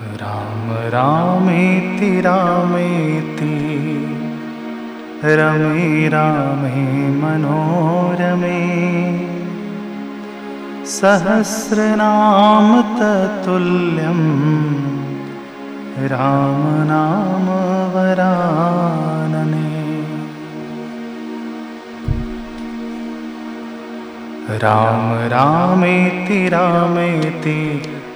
राम रामेति रामेति रमे रामे मनोरमे सहस्रनाम ततुल्यं रामनाम वरानने। राम रामेति रामेति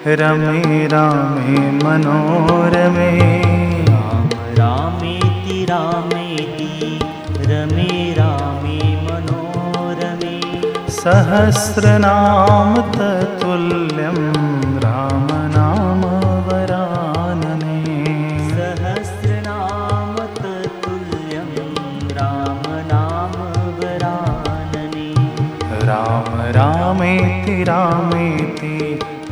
रमे रामे मनोरमे। राम रामेति रामेति रमे रामे मनोरमे। सहस्रनाम ततुल्यं रामनाम वरानने। सहस्रनाम ततुल्यं राम नाम वरानने। राम रामेति रामेति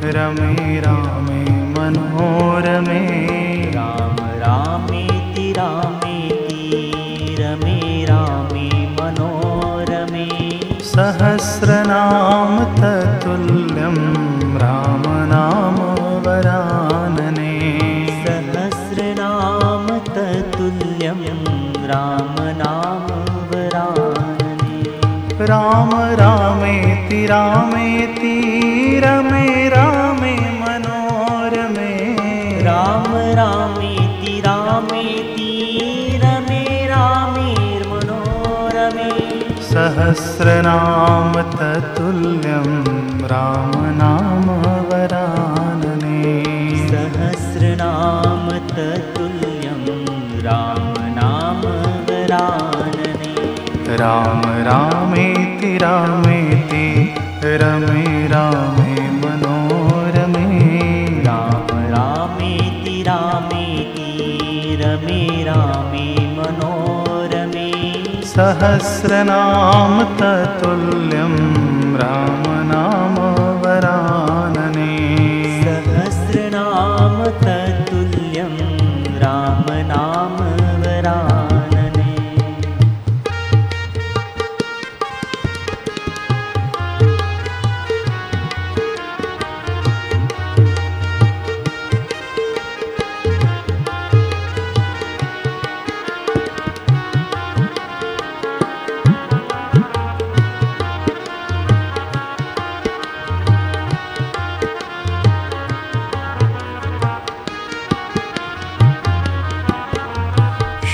रमे रामे मनोरमे। राम रामेति रामेति रमे रामे मनोरमे। सहस्रनाम ततुल्यं रामनाम वरानने। सहस्रनाम ततुल्यं राम नाम वरानने। राम रामेति रामेति रमे रामे सहस्रनाम ततुल्यं रामनाम वरानने। सहस्रनाम ततुल्यं राम नाम वरानने। राम रामेति रामेति रमे रामे सहस्रनाम ततुल्यं रामनाम वरानने। सहस्रनाम ततुल्यं राम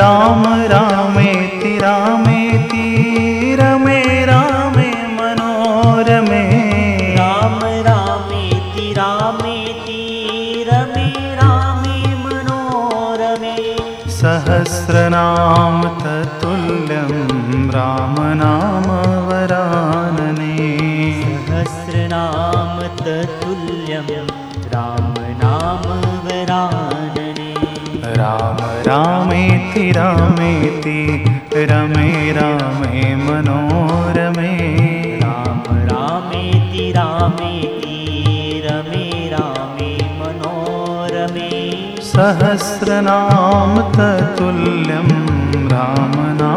राम राम रामेति रामेति रमे रामे मनोरमे। राम रामेति रामेति रमे रामे सहस्र सहस्रनाम ततुल्यं रामे रमे रामे मनोरमे। सहस्रनाम ततुल्यं रामनामवरानने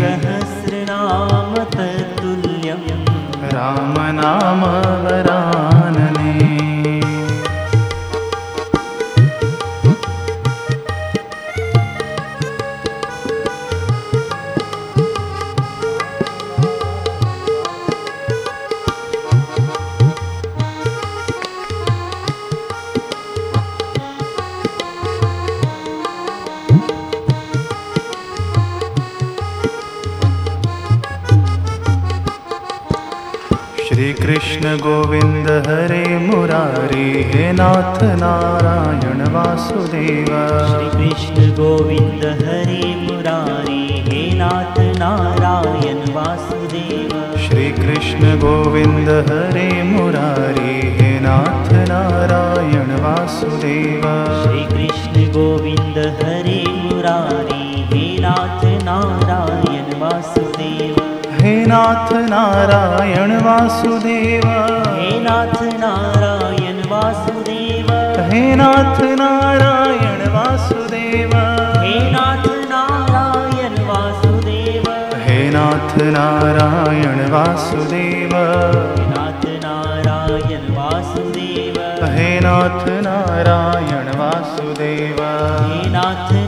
सहस्रनाम ततुल्यं रामनामवरा श्री कृष्ण गोविंद हरे मुरारी हे नाथ नारायण वासुदेव। श्री कृष्ण गोविंद हरे मुरारी हे नाथ नारायण वासुदेव। श्री कृष्ण गोविंद हरे मुरारी हे नाथ नारायण वासुदेव। श्री कृष्ण गोविंद हरे मुरारी हे नाथ नारायण નાથ નારાયણ વાસુદેવ. હે નાથ નારાયણ વાસુદેવ. હે નાથ નારાયણ વાસુદેવ. હે નાથ નારાયણ વાસુદેવ. હે નાથ નારાયણ વાસુદેવ. નાથ નારાયણ હે નાથ નારાયણ વાસુદેવ. હે નાથ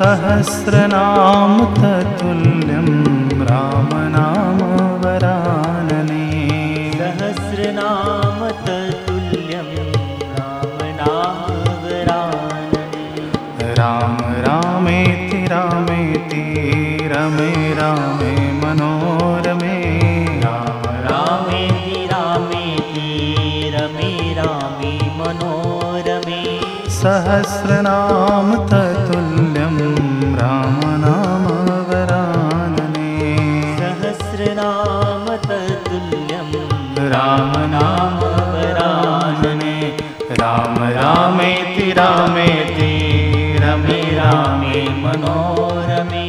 सहस्रनाम ततुल्यं रामनाम वरानने। सहस्रनाम ततुल्यं रामनामवरानने राम रामेति रामेति रमे रामे मनोरमे। राम रामेति रामेति रमे रामे मनोरमे। सहस्रनाम ततुल्यं रामनामवरानने राम रामेति रामेति रमे रामे मनोरमे।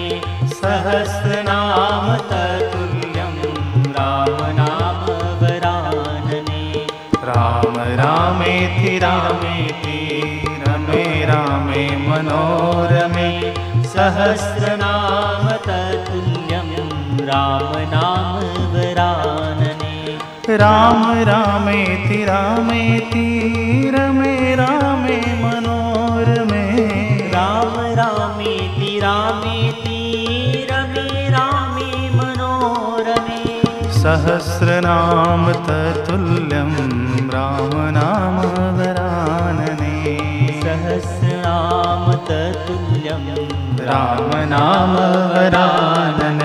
सहस्रनाम ततुल्यं रामनामवरानने राम रामेति रामेति रमे रामे मनोरमे। सहस्रनाम ततुल्यं रामनामवरानने राम रामेति रामेति रमे रामे मनोरमे राम रामेति रामेति रमे रामे मनोरमे सहस्रनाम ततुल्यं रामनामवरानने सहस्रनाम ततुल्यं रामनामवरानने राम